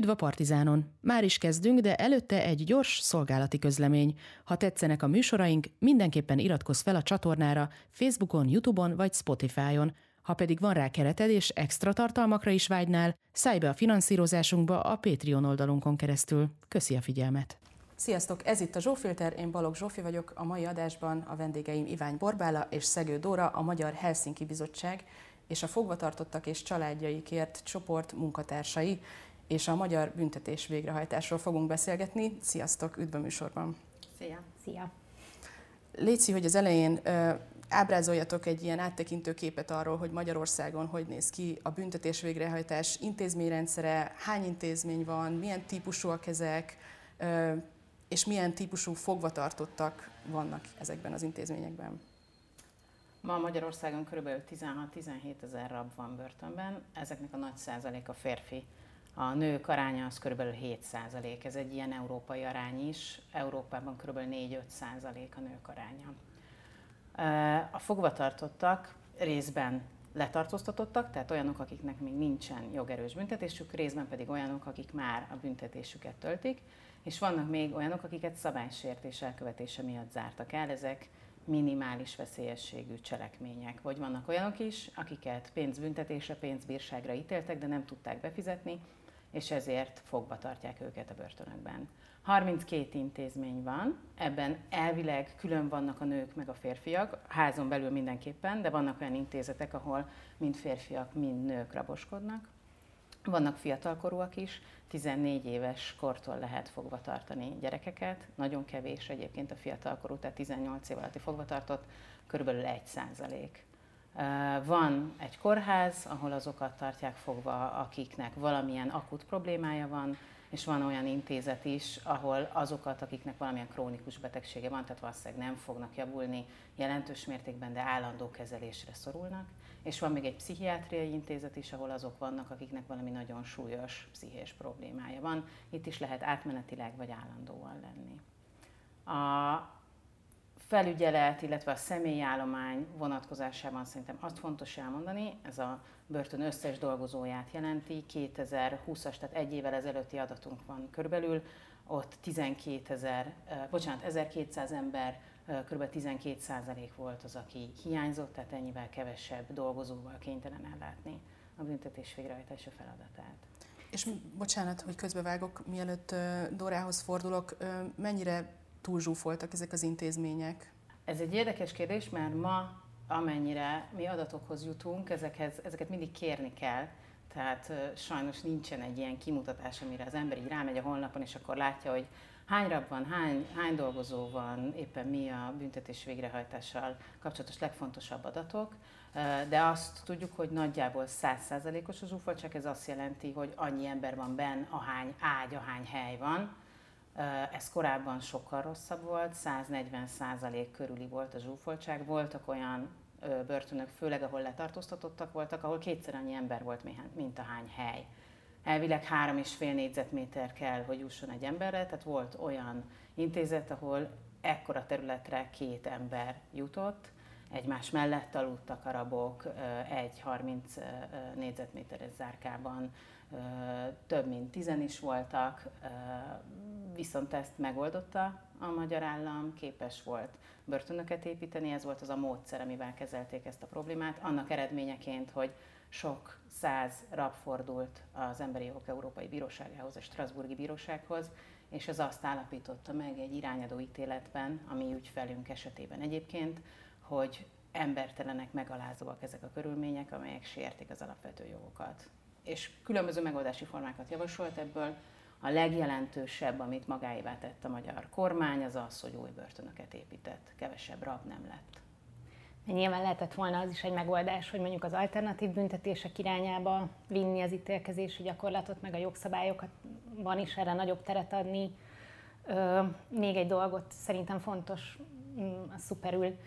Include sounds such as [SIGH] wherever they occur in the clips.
Üdv a Partizánon! Már is kezdünk, de előtte egy gyors szolgálati közlemény. Ha tetszenek a műsoraink, mindenképpen iratkozz fel a csatornára Facebookon, Youtube-on vagy Spotify-on. Ha pedig van rá kereted és extra tartalmakra is vágynál, szállj be a finanszírozásunkba a Patreon oldalunkon keresztül. Köszi a figyelmet! Sziasztok, ez itt a Zsófilter, én Balogh Zsófi vagyok, a mai adásban a vendégeim Ivány Borbála és Szegő Dóra, a Magyar Helsinki Bizottság és a fogvatartottak és családjaikért csoport munkatársai, és a magyar büntetés végrehajtásról fogunk beszélgetni. Sziasztok, üdv a műsorban! Szia! Szia! Léci, hogy az elején ö, ábrázoljatok egy ilyen áttekintő képet arról, hogy Magyarországon hogy néz ki a büntetés végrehajtás intézményrendszere, hány intézmény van, milyen típusúak ezek, ö, és milyen típusú fogvatartottak vannak ezekben az intézményekben. Ma Magyarországon kb. 16-17 ezer rab van börtönben, ezeknek a nagy százalék a férfi. A nők aránya az kb. 7 százalék, ez egy ilyen európai arány is, Európában kb. 4-5 százalék a nők aránya. A fogvatartottak részben letartóztatottak, tehát olyanok, akiknek még nincsen jogerős büntetésük, részben pedig olyanok, akik már a büntetésüket töltik, és vannak még olyanok, akiket szabálysértés elkövetése miatt zártak el, ezek minimális veszélyességű cselekmények. Vagy vannak olyanok is, akiket pénzbüntetésre, pénzbírságra ítéltek, de nem tudták befizetni, és ezért fogva tartják őket a börtönökben. 32 intézmény van, ebben elvileg külön vannak a nők meg a férfiak, házon belül mindenképpen, de vannak olyan intézetek, ahol mind férfiak, mind nők raboskodnak. Vannak fiatalkorúak is, 14 éves kortól lehet fogva tartani gyerekeket, nagyon kevés egyébként a fiatalkorú, tehát 18 év alatti fogvatartott, körülbelül 1 százalék. Van egy kórház, ahol azokat tartják fogva, akiknek valamilyen akut problémája van, és van olyan intézet is, ahol azokat, akiknek valamilyen krónikus betegsége van, tehát valószínűleg nem fognak javulni jelentős mértékben, de állandó kezelésre szorulnak. És van még egy pszichiátriai intézet is, ahol azok vannak, akiknek valami nagyon súlyos pszichés problémája van. Itt is lehet átmenetileg vagy állandóan lenni. A felügyelet, illetve a személyállomány vonatkozásában szerintem azt fontos elmondani, ez a börtön összes dolgozóját jelenti, 2020-as, tehát egy évvel ezelőtti adatunk van körülbelül, ott 12 ezer, bocsánat, 1200 ember, kb. 12 százalék volt az, aki hiányzott, tehát ennyivel kevesebb dolgozóval kénytelen ellátni a büntetés végrehajtása feladatát. És bocsánat, hogy közbevágok, mielőtt Dórához fordulok, mennyire túlzsúfoltak ezek az intézmények? Ez egy érdekes kérdés, mert ma amennyire mi adatokhoz jutunk, ezekhez, ezeket mindig kérni kell, tehát sajnos nincsen egy ilyen kimutatás, amire az ember így rámegy a honlapon, és akkor látja, hogy hány rab van, hány, hány dolgozó van, éppen mi a büntetés végrehajtással kapcsolatos legfontosabb adatok, de azt tudjuk, hogy nagyjából 100%-os a zsúfoltság, ez azt jelenti, hogy annyi ember van benn, ahány ágy, ahány hely van, ez korábban sokkal rosszabb volt, 140% körüli volt a zsúfoltság. Voltak olyan börtönök, főleg ahol letartóztatottak voltak, ahol kétszer annyi ember volt, mint a hány hely. Elvileg három és fél négyzetméter kell, hogy jusson egy emberre, tehát volt olyan intézet, ahol ekkora területre két ember jutott, egymás mellett aludtak a rabok, egy 30 négyzetméteres zárkában, több mint tizen is voltak, viszont ezt megoldotta a magyar állam, képes volt börtönöket építeni, ez volt az a módszer, amivel kezelték ezt a problémát, annak eredményeként, hogy sok száz rab fordult az Emberi Jogok Európai Bíróságához, a Strasburgi Bírósághoz, és ez azt állapította meg egy irányadó ítéletben, ami ügyfelünk esetében egyébként, hogy embertelenek, megalázóak ezek a körülmények, amelyek sértik az alapvető jogokat. És különböző megoldási formákat javasolt ebből. A legjelentősebb, amit magáévá tett a magyar kormány, az az, hogy új börtönöket épített. Kevesebb rab nem lett. Nyilván lehetett volna az is egy megoldás, hogy mondjuk az alternatív büntetések irányába vinni az ítélkezési gyakorlatot, meg a jogszabályokat van is erre nagyobb teret adni. még egy dolgot szerintem fontos, mm, a szuperül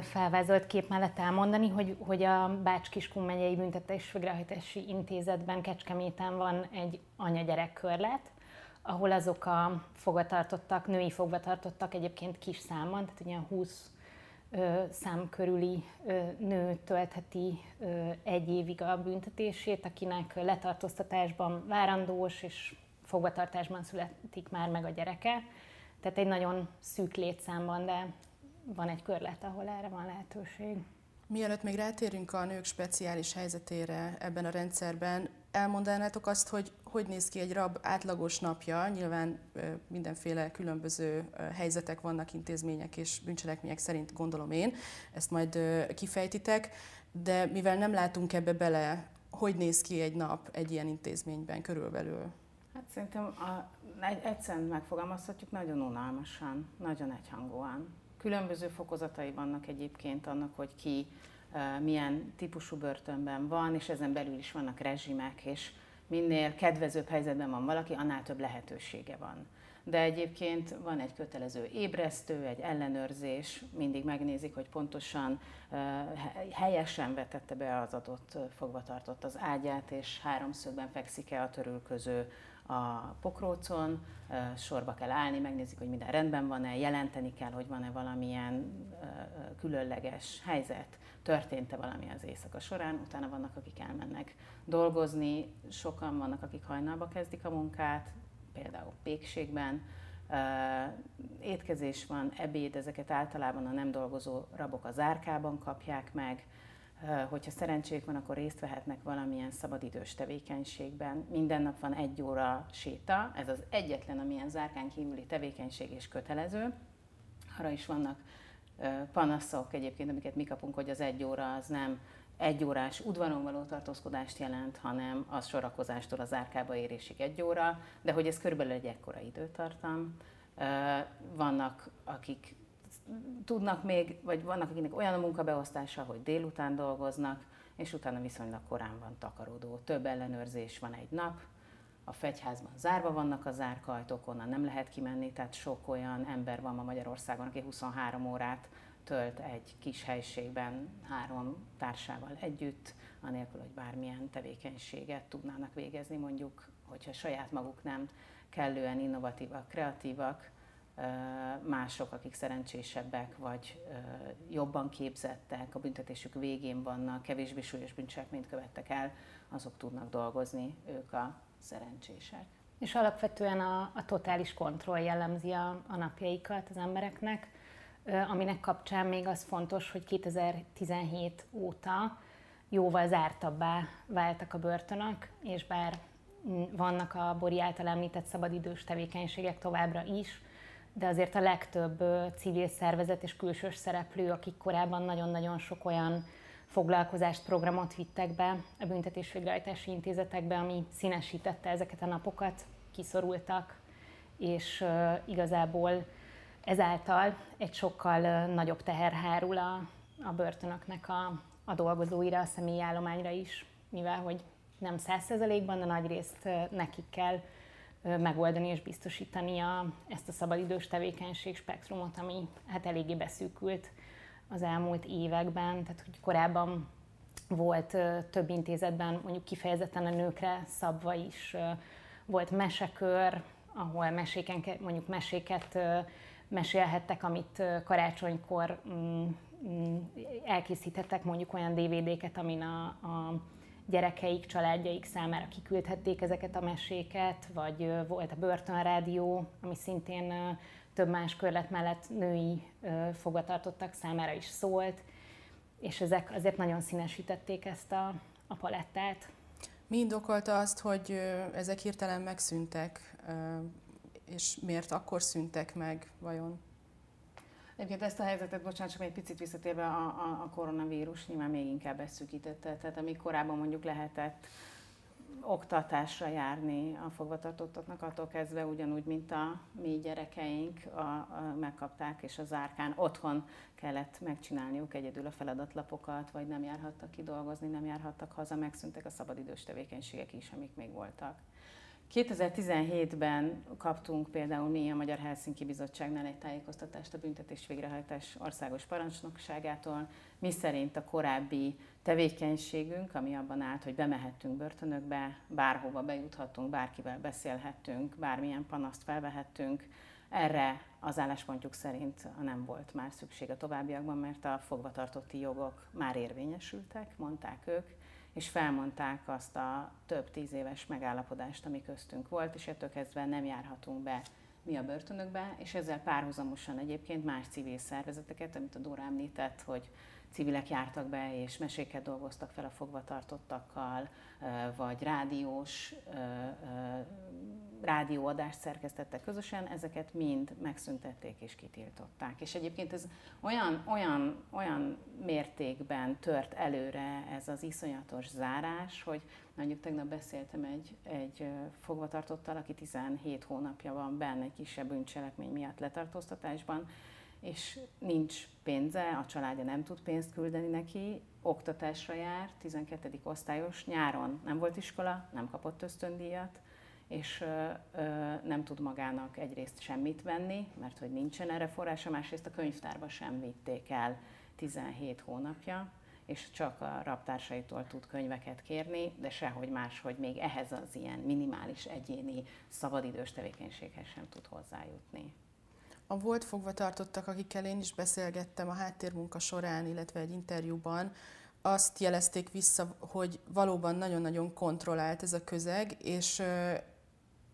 felvázolt kép mellett elmondani, hogy, hogy a Bács-Kiskun megyei büntetés végrehajtási intézetben Kecskeméten van egy anya-gyerek körlet, ahol azok a fogvatartottak, női fogvatartottak egyébként kis számban, tehát ilyen 20 szám körüli nő töltheti egy évig a büntetését, akinek letartóztatásban várandós és fogvatartásban születik már meg a gyereke. Tehát egy nagyon szűk létszámban, de van egy körlet, ahol erre van lehetőség. Mielőtt még rátérünk a nők speciális helyzetére ebben a rendszerben, elmondanátok azt, hogy hogy néz ki egy rab átlagos napja? Nyilván mindenféle különböző helyzetek vannak, intézmények és bűncselekmények szerint gondolom én, ezt majd kifejtitek, de mivel nem látunk ebbe bele, hogy néz ki egy nap egy ilyen intézményben körülbelül? Hát szerintem a, egy, egyszerűen megfogalmazhatjuk nagyon unalmasan, nagyon egyhangúan. Különböző fokozatai vannak egyébként annak, hogy ki milyen típusú börtönben van, és ezen belül is vannak rezsimek, és minél kedvezőbb helyzetben van valaki, annál több lehetősége van. De egyébként van egy kötelező ébresztő, egy ellenőrzés, mindig megnézik, hogy pontosan helyesen vetette be az adott fogvatartott az ágyát, és háromszögben fekszik-e a törülköző a pokrócon, sorba kell állni, megnézik, hogy minden rendben van-e, jelenteni kell, hogy van-e valamilyen különleges helyzet, történt-e valami az éjszaka során, utána vannak, akik elmennek dolgozni, sokan vannak, akik hajnalba kezdik a munkát, például pékségben, étkezés van, ebéd, ezeket általában a nem dolgozó rabok a zárkában kapják meg, hogyha szerencsék van, akkor részt vehetnek valamilyen szabadidős tevékenységben. Minden nap van egy óra séta, ez az egyetlen, amilyen zárkán kívüli tevékenység és kötelező. Arra is vannak panaszok egyébként, amiket mi kapunk, hogy az egy óra az nem egy órás udvaron való tartózkodást jelent, hanem az sorakozástól az árkába érésig egy óra, de hogy ez körülbelül egy ekkora időtartam. Vannak, akik tudnak még, vagy vannak, akiknek olyan a munkabeosztása, hogy délután dolgoznak, és utána viszonylag korán van takarodó. Több ellenőrzés van egy nap, a fegyházban zárva vannak a zárkajtók, onnan nem lehet kimenni, tehát sok olyan ember van ma Magyarországon, aki 23 órát tölt egy kis helységben három társával együtt, anélkül, hogy bármilyen tevékenységet tudnának végezni, mondjuk, hogyha saját maguk nem kellően innovatívak, kreatívak, mások, akik szerencsésebbek, vagy jobban képzettek, a büntetésük végén vannak, kevésbé súlyos bűncselekményt követtek el, azok tudnak dolgozni, ők a szerencsések. És alapvetően a, a totális kontroll jellemzi a, a napjaikat az embereknek, aminek kapcsán még az fontos, hogy 2017 óta jóval zártabbá váltak a börtönök, és bár vannak a Bori által említett szabadidős tevékenységek továbbra is, de azért a legtöbb civil szervezet és külsős szereplő, akik korábban nagyon-nagyon sok olyan foglalkozást, programot vittek be a büntetésvégrehajtási intézetekbe, ami színesítette ezeket a napokat, kiszorultak, és igazából ezáltal egy sokkal nagyobb teher hárul a, a börtönöknek a, a dolgozóira, a személyi állományra is, mivel hogy nem száz százalékban, de nagy részt nekik kell megoldani és biztosítani a, ezt a szabadidős tevékenység spektrumot, ami hát eléggé beszűkült az elmúlt években, tehát hogy korábban volt több intézetben mondjuk kifejezetten a nőkre szabva is, volt mesekör, ahol meséken, mondjuk meséket mesélhettek, amit karácsonykor mm, mm, elkészítettek mondjuk olyan DVD-ket, amin a, a gyerekeik, családjaik számára kiküldhették ezeket a meséket, vagy volt a Börtönrádió, ami szintén több más körlet mellett női fogvatartottak számára is szólt, és ezek azért nagyon színesítették ezt a, a palettát. Mi indokolta azt, hogy ezek hirtelen megszűntek, és miért akkor szűntek meg vajon? Egyébként ezt a helyzetet, bocsánat, csak egy picit visszatérve a, a, a koronavírus nyilván még inkább beszűkítette. Tehát amíg korábban mondjuk lehetett oktatásra járni a fogvatartottaknak, attól kezdve ugyanúgy, mint a mi gyerekeink a, a, megkapták, és az árkán otthon kellett megcsinálniuk egyedül a feladatlapokat, vagy nem járhattak ki dolgozni, nem járhattak haza, megszűntek a szabadidős tevékenységek is, amik még voltak. 2017-ben kaptunk például mi a Magyar Helsinki Bizottságnál egy tájékoztatást a büntetés végrehajtás országos parancsnokságától, mi szerint a korábbi tevékenységünk, ami abban állt, hogy bemehettünk börtönökbe, bárhova bejuthatunk, bárkivel beszélhettünk, bármilyen panaszt felvehettünk, Erre az álláspontjuk szerint nem volt már szükség a továbbiakban, mert a fogvatartotti jogok már érvényesültek, mondták ők, és felmondták azt a több tíz éves megállapodást, ami köztünk volt, és ettől kezdve nem járhatunk be mi a börtönökbe, és ezzel párhuzamosan egyébként más civil szervezeteket, amit a Dóra említett, hogy civilek jártak be és meséket dolgoztak fel a fogvatartottakkal, vagy rádiós rádióadást szerkesztettek közösen, ezeket mind megszüntették és kitiltották. És egyébként ez olyan, olyan, olyan mértékben tört előre ez az iszonyatos zárás, hogy mondjuk tegnap beszéltem egy, egy fogvatartottal, aki 17 hónapja van benne egy kisebb bűncselekmény miatt letartóztatásban, és nincs pénze, a családja nem tud pénzt küldeni neki, oktatásra jár, 12. osztályos, nyáron nem volt iskola, nem kapott ösztöndíjat, és nem tud magának egyrészt semmit venni, mert hogy nincsen erre forrása, másrészt a könyvtárba sem vitték el 17 hónapja, és csak a raptársaitól tud könyveket kérni, de sehogy máshogy még ehhez az ilyen minimális egyéni szabadidős tevékenységhez sem tud hozzájutni. A volt fogva tartottak, akikkel én is beszélgettem a háttérmunka során, illetve egy interjúban, azt jelezték vissza, hogy valóban nagyon-nagyon kontrollált ez a közeg, és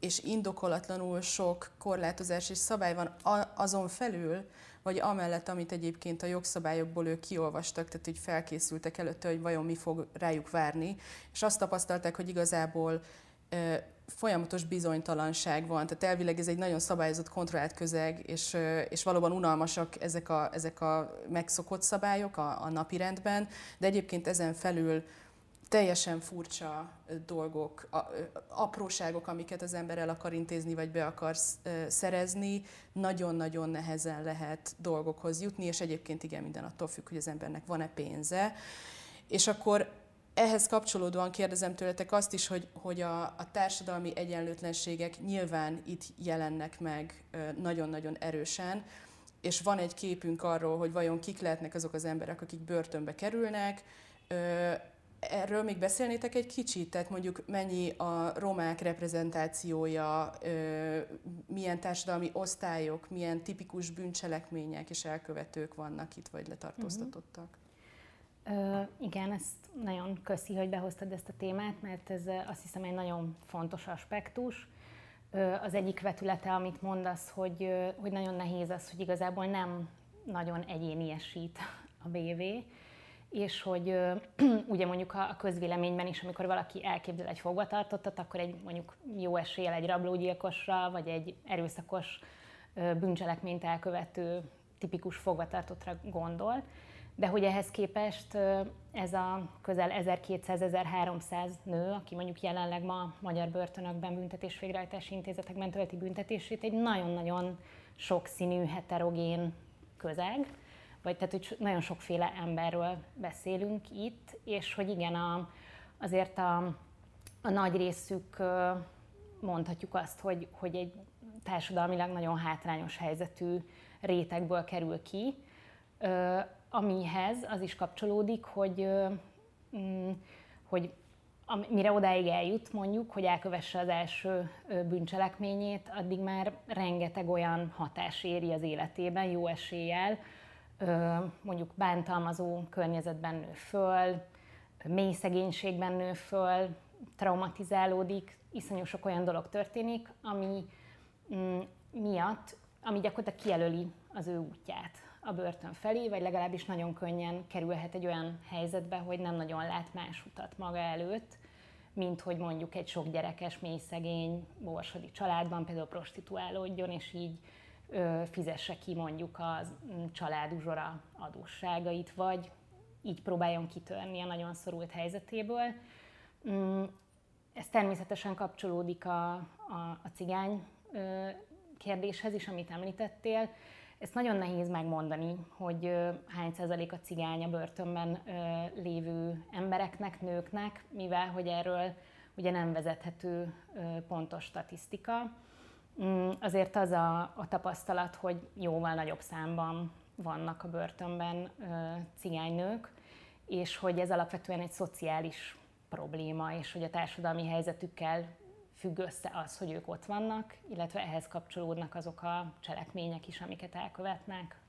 és indokolatlanul sok korlátozás és szabály van azon felül, vagy amellett, amit egyébként a jogszabályokból ők kiolvastak, tehát hogy felkészültek előtte, hogy vajon mi fog rájuk várni, és azt tapasztalták, hogy igazából folyamatos bizonytalanság van, tehát elvileg ez egy nagyon szabályozott, kontrollált közeg, és, és valóban unalmasak ezek a, ezek a megszokott szabályok a, a napi rendben, de egyébként ezen felül teljesen furcsa dolgok, apróságok, amiket az ember el akar intézni, vagy be akar szerezni, nagyon-nagyon nehezen lehet dolgokhoz jutni, és egyébként igen, minden attól függ, hogy az embernek van-e pénze. És akkor ehhez kapcsolódóan kérdezem tőletek azt is, hogy, hogy a, a társadalmi egyenlőtlenségek nyilván itt jelennek meg nagyon-nagyon erősen, és van egy képünk arról, hogy vajon kik lehetnek azok az emberek, akik börtönbe kerülnek, Erről még beszélnétek egy kicsit, tehát mondjuk mennyi a romák reprezentációja, milyen társadalmi osztályok, milyen tipikus bűncselekmények és elkövetők vannak itt, vagy letartóztatottak? Uh, igen, ezt nagyon köszi, hogy behoztad ezt a témát, mert ez azt hiszem egy nagyon fontos aspektus. Az egyik vetülete, amit mondasz, hogy, hogy nagyon nehéz az, hogy igazából nem nagyon egyéniesít a BV, és hogy [CLEARS THROAT] ugye mondjuk a közvéleményben is, amikor valaki elképzel egy fogvatartottat, akkor egy mondjuk jó eséllyel egy rablógyilkosra, vagy egy erőszakos bűncselekményt elkövető tipikus fogvatartottra gondol. De hogy ehhez képest ez a közel 1200-1300 nő, aki mondjuk jelenleg ma magyar börtönökben, büntetésvégrehajtási intézetekben tölti büntetését, egy nagyon-nagyon sokszínű, heterogén közeg, vagy tehát, hogy nagyon sokféle emberről beszélünk itt, és hogy igen, a, azért a, a nagy részük mondhatjuk azt, hogy, hogy egy társadalmilag nagyon hátrányos helyzetű rétegből kerül ki, amihez az is kapcsolódik, hogy, mm, hogy mire odáig eljut mondjuk, hogy elkövesse az első bűncselekményét, addig már rengeteg olyan hatás éri az életében, jó eséllyel, mondjuk bántalmazó környezetben nő föl, mély szegénységben nő föl, traumatizálódik, iszonyú sok olyan dolog történik, ami mm, miatt, ami gyakorlatilag kijelöli az ő útját a börtön felé, vagy legalábbis nagyon könnyen kerülhet egy olyan helyzetbe, hogy nem nagyon lát más utat maga előtt, mint hogy mondjuk egy sok gyerekes, mély szegény, borsodi családban például prostituálódjon, és így fizesse ki mondjuk a család uzsora adósságait, vagy így próbáljon kitörni a nagyon szorult helyzetéből. Mm, ez természetesen kapcsolódik a, a, a cigány kérdéshez is, amit említettél. Ezt nagyon nehéz megmondani, hogy hány százalék a cigány a börtönben lévő embereknek, nőknek, mivel hogy erről ugye nem vezethető pontos statisztika. Mm, azért az a, a tapasztalat, hogy jóval nagyobb számban vannak a börtönben cigánynők, és hogy ez alapvetően egy szociális probléma, és hogy a társadalmi helyzetükkel függ össze az, hogy ők ott vannak, illetve ehhez kapcsolódnak azok a cselekmények is, amiket elkövetnek.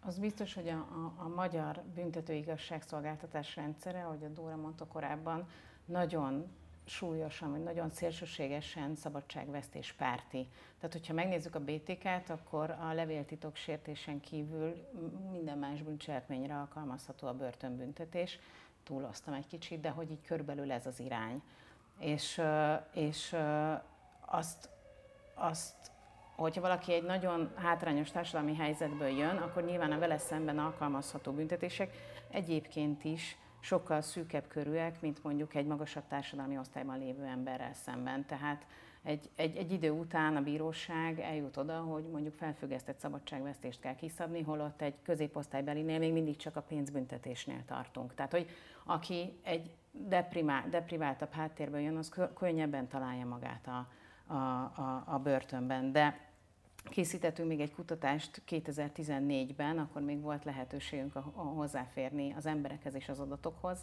Az biztos, hogy a, a, a magyar büntető igazságszolgáltatás rendszere, ahogy a Dóra mondta korábban, nagyon súlyosan, vagy nagyon szélsőségesen szabadságvesztés párti. Tehát, hogyha megnézzük a BTK-t, akkor a levéltitok sértésen kívül minden más bűncselekményre alkalmazható a börtönbüntetés. Túloztam egy kicsit, de hogy így körülbelül ez az irány. És, és azt, azt hogyha valaki egy nagyon hátrányos társadalmi helyzetből jön, akkor nyilván a vele szemben alkalmazható büntetések egyébként is sokkal szűkebb körűek, mint mondjuk egy magasabb társadalmi osztályban lévő emberrel szemben. Tehát egy, egy, egy idő után a bíróság eljut oda, hogy mondjuk felfüggesztett szabadságvesztést kell kiszabni, holott egy középosztálybelinél még mindig csak a pénzbüntetésnél tartunk. Tehát, hogy aki egy deprimál, depriváltabb háttérből jön, az könnyebben találja magát a, a, a, a börtönben. De Készítettünk még egy kutatást 2014-ben, akkor még volt lehetőségünk a, a hozzáférni az emberekhez és az adatokhoz,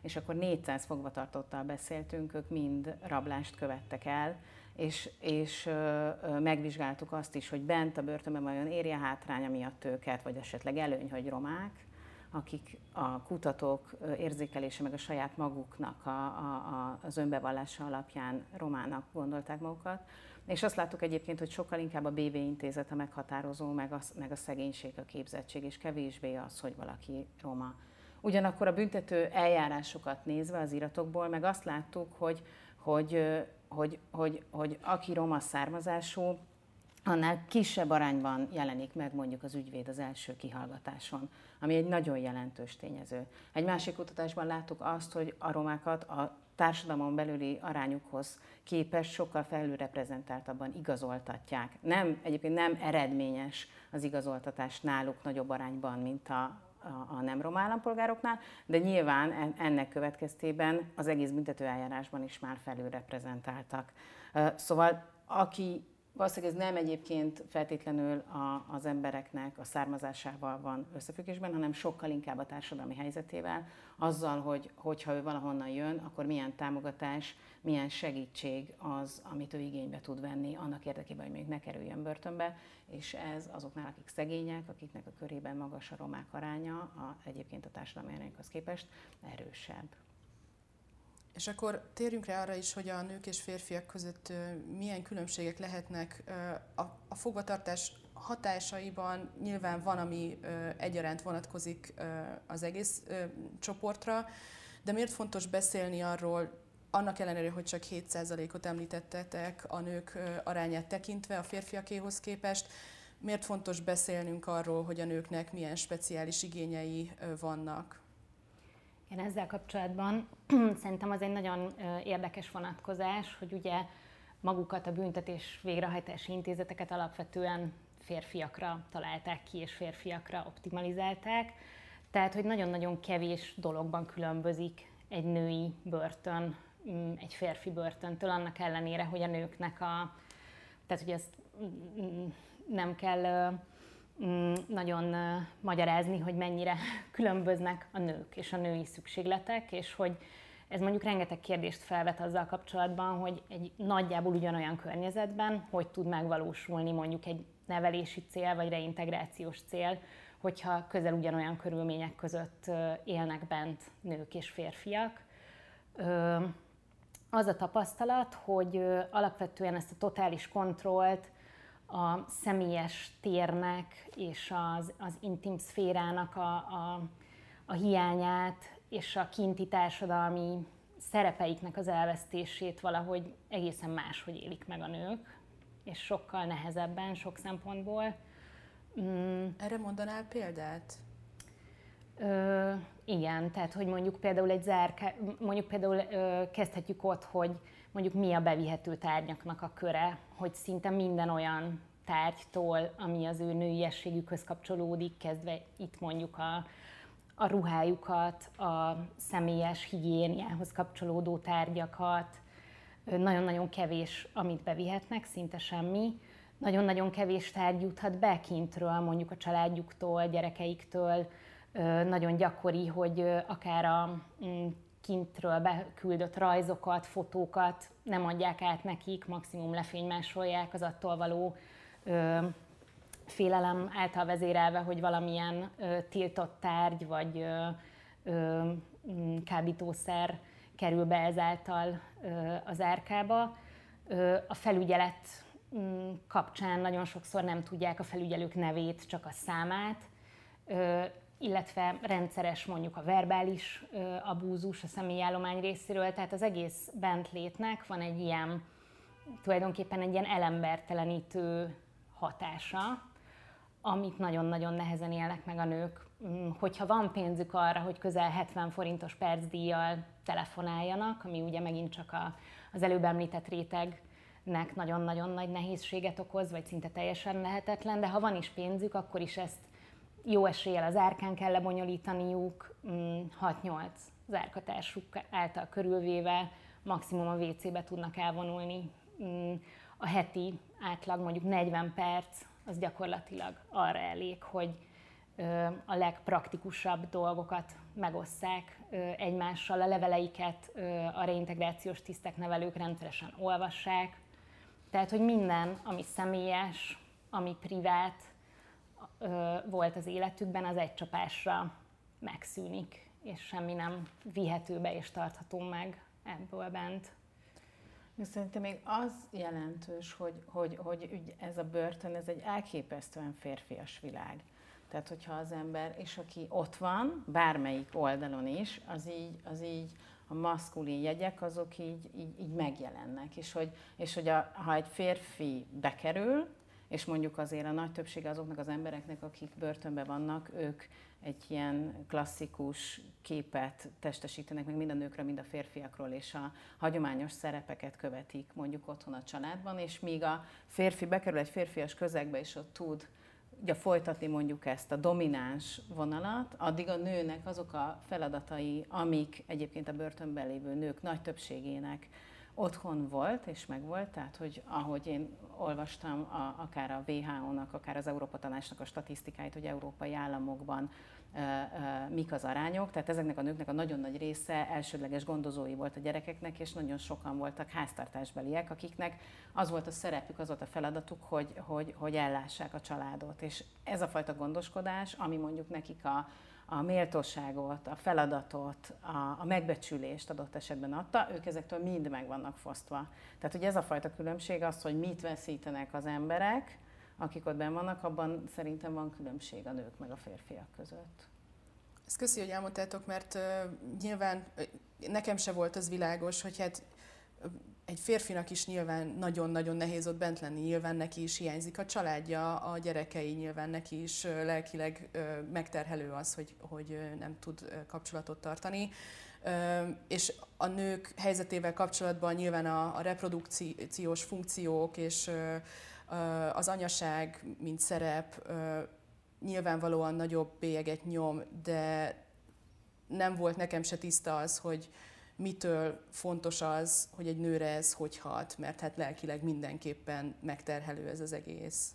és akkor 400 fogvatartottal beszéltünk, ők mind rablást követtek el, és, és ö, ö, megvizsgáltuk azt is, hogy bent a börtönben vajon érje hátránya miatt őket, vagy esetleg előny, hogy romák, akik a kutatók érzékelése meg a saját maguknak a, a, a, az önbevallása alapján romának gondolták magukat, és azt láttuk egyébként, hogy sokkal inkább a BV intézet a meghatározó, meg a, meg a szegénység, a képzettség, és kevésbé az, hogy valaki roma. Ugyanakkor a büntető eljárásokat nézve az iratokból, meg azt láttuk, hogy, hogy, hogy, hogy, hogy aki roma származású, annál kisebb arányban jelenik meg mondjuk az ügyvéd az első kihallgatáson, ami egy nagyon jelentős tényező. Egy másik kutatásban láttuk azt, hogy a romákat a társadalmon belüli arányukhoz képest sokkal felülreprezentáltabban igazoltatják. Nem, egyébként nem eredményes az igazoltatás náluk nagyobb arányban, mint a, a, a nem roma állampolgároknál, de nyilván ennek következtében az egész büntetőeljárásban is már felülreprezentáltak. Szóval aki Valószínűleg ez nem egyébként feltétlenül a, az embereknek a származásával van összefüggésben, hanem sokkal inkább a társadalmi helyzetével, azzal, hogy hogyha ő valahonnan jön, akkor milyen támogatás, milyen segítség az, amit ő igénybe tud venni annak érdekében, hogy még ne kerüljön börtönbe, és ez azoknál, akik szegények, akiknek a körében magas a romák aránya, a, egyébként a társadalmi arányhoz képest erősebb. És akkor térjünk rá arra is, hogy a nők és férfiak között milyen különbségek lehetnek a, fogvatartás hatásaiban. Nyilván van, ami egyaránt vonatkozik az egész csoportra, de miért fontos beszélni arról, annak ellenére, hogy csak 7%-ot említettetek a nők arányát tekintve a férfiakéhoz képest, miért fontos beszélnünk arról, hogy a nőknek milyen speciális igényei vannak? Én ezzel kapcsolatban [CLEARS THROAT] szerintem az egy nagyon érdekes vonatkozás, hogy ugye magukat a büntetés végrehajtási intézeteket alapvetően férfiakra találták ki, és férfiakra optimalizálták. Tehát, hogy nagyon-nagyon kevés dologban különbözik egy női börtön mm, egy férfi börtöntől, annak ellenére, hogy a nőknek a... Tehát, hogy ezt mm, mm, nem kell nagyon magyarázni, hogy mennyire [LAUGHS] különböznek a nők és a női szükségletek, és hogy ez mondjuk rengeteg kérdést felvet azzal kapcsolatban, hogy egy nagyjából ugyanolyan környezetben hogy tud megvalósulni mondjuk egy nevelési cél vagy reintegrációs cél, hogyha közel ugyanolyan körülmények között élnek bent nők és férfiak. Az a tapasztalat, hogy alapvetően ezt a totális kontrollt a személyes térnek és az, az intim szférának a, a, a hiányát és a kinti társadalmi szerepeiknek az elvesztését valahogy egészen máshogy élik meg a nők, és sokkal nehezebben sok szempontból. Mm. Erre mondanál példát? Ö, igen, tehát hogy mondjuk például egy zárka, mondjuk például ö, kezdhetjük ott, hogy mondjuk mi a bevihető tárgyaknak a köre, hogy szinte minden olyan tárgytól, ami az ő nőiességükhöz kapcsolódik, kezdve itt mondjuk a, a ruhájukat, a személyes higiéniához kapcsolódó tárgyakat, nagyon-nagyon kevés, amit bevihetnek, szinte semmi. Nagyon-nagyon kevés tárgy juthat be kintről, mondjuk a családjuktól, gyerekeiktől. Nagyon gyakori, hogy akár a mm, kintről beküldött rajzokat, fotókat nem adják át nekik, maximum lefénymásolják az attól való ö, félelem által vezérelve, hogy valamilyen ö, tiltott tárgy vagy ö, ö, kábítószer kerül be ezáltal ö, az árkába. Ö, a felügyelet kapcsán nagyon sokszor nem tudják a felügyelők nevét, csak a számát, illetve rendszeres mondjuk a verbális abúzus a személyállomány részéről, tehát az egész bentlétnek van egy ilyen, tulajdonképpen egy ilyen elembertelenítő hatása, amit nagyon-nagyon nehezen élnek meg a nők. Mm, hogyha van pénzük arra, hogy közel 70 forintos percdíjjal telefonáljanak, ami ugye megint csak a, az előbb említett rétegnek nagyon-nagyon nagy nehézséget okoz, vagy szinte teljesen lehetetlen, de ha van is pénzük, akkor is ezt jó eséllyel az árkán kell lebonyolítaniuk, 6-8 zárkatársuk által körülvéve, maximum a WC-be tudnak elvonulni. Mm, a heti átlag mondjuk 40 perc, az gyakorlatilag arra elég, hogy a legpraktikusabb dolgokat megosszák egymással, a leveleiket a reintegrációs tisztek nevelők rendszeresen olvassák. Tehát, hogy minden, ami személyes, ami privát volt az életükben, az egy csapásra megszűnik, és semmi nem vihető be és tartható meg ebből bent. Szerintem még az jelentős, hogy, hogy, hogy ez a börtön, ez egy elképesztően férfias világ. Tehát, hogyha az ember, és aki ott van, bármelyik oldalon is, az így, az így a maszkulin jegyek, azok így, így, így megjelennek. És hogy, és hogy a, ha egy férfi bekerül, és mondjuk azért a nagy többsége azoknak az embereknek, akik börtönben vannak, ők egy ilyen klasszikus képet testesítenek meg mind a nőkről, mind a férfiakról, és a hagyományos szerepeket követik mondjuk otthon a családban, és míg a férfi bekerül egy férfias közegbe, és ott tud ugye, folytatni mondjuk ezt a domináns vonalat, addig a nőnek azok a feladatai, amik egyébként a börtönben lévő nők nagy többségének otthon volt és megvolt, tehát hogy ahogy én olvastam a, akár a WHO-nak, akár az Európa Tanácsnak a statisztikáit, hogy európai államokban mik az arányok, tehát ezeknek a nőknek a nagyon nagy része elsődleges gondozói volt a gyerekeknek, és nagyon sokan voltak háztartásbeliek, akiknek az volt a szerepük, az volt a feladatuk, hogy, hogy, hogy ellássák a családot. És ez a fajta gondoskodás, ami mondjuk nekik a, a méltóságot, a feladatot, a, a megbecsülést adott esetben adta, ők ezektől mind meg vannak fosztva. Tehát, hogy ez a fajta különbség az, hogy mit veszítenek az emberek, akik ott benn vannak, abban szerintem van különbség a nők meg a férfiak között. Ezt köszi, hogy elmondtátok, mert uh, nyilván nekem se volt az világos, hogy hát egy férfinak is nyilván nagyon-nagyon nehéz ott bent lenni, nyilván neki is hiányzik a családja, a gyerekei, nyilván neki is lelkileg megterhelő az, hogy, hogy nem tud kapcsolatot tartani. És a nők helyzetével kapcsolatban nyilván a, a reprodukciós funkciók és az anyaság, mint szerep nyilvánvalóan nagyobb bélyeget nyom, de nem volt nekem se tiszta az, hogy, mitől fontos az, hogy egy nőre ez hogy hat, mert hát lelkileg mindenképpen megterhelő ez az egész.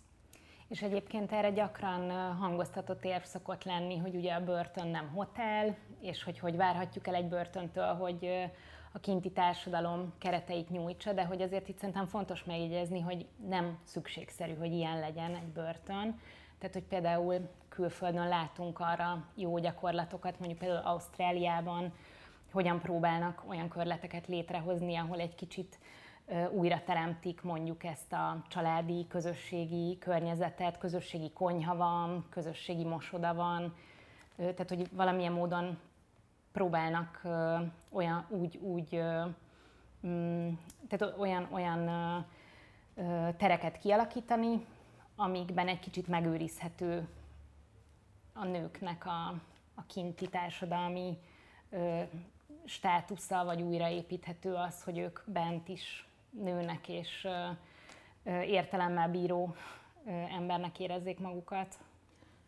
És egyébként erre gyakran hangoztatott érv szokott lenni, hogy ugye a börtön nem hotel, és hogy hogy várhatjuk el egy börtöntől, hogy a kinti társadalom kereteit nyújtsa, de hogy azért itt szerintem fontos megjegyezni, hogy nem szükségszerű, hogy ilyen legyen egy börtön. Tehát, hogy például külföldön látunk arra jó gyakorlatokat, mondjuk például Ausztráliában, hogyan próbálnak olyan körleteket létrehozni, ahol egy kicsit újra teremtik mondjuk ezt a családi, közösségi környezetet, közösségi konyha van, közösségi mosoda van, tehát hogy valamilyen módon próbálnak olyan, úgy, úgy mm, tehát olyan, olyan tereket kialakítani, amikben egy kicsit megőrizhető a nőknek a, a kinti társadalmi státusza, vagy újraépíthető az, hogy ők bent is nőnek és értelemmel bíró embernek érezzék magukat.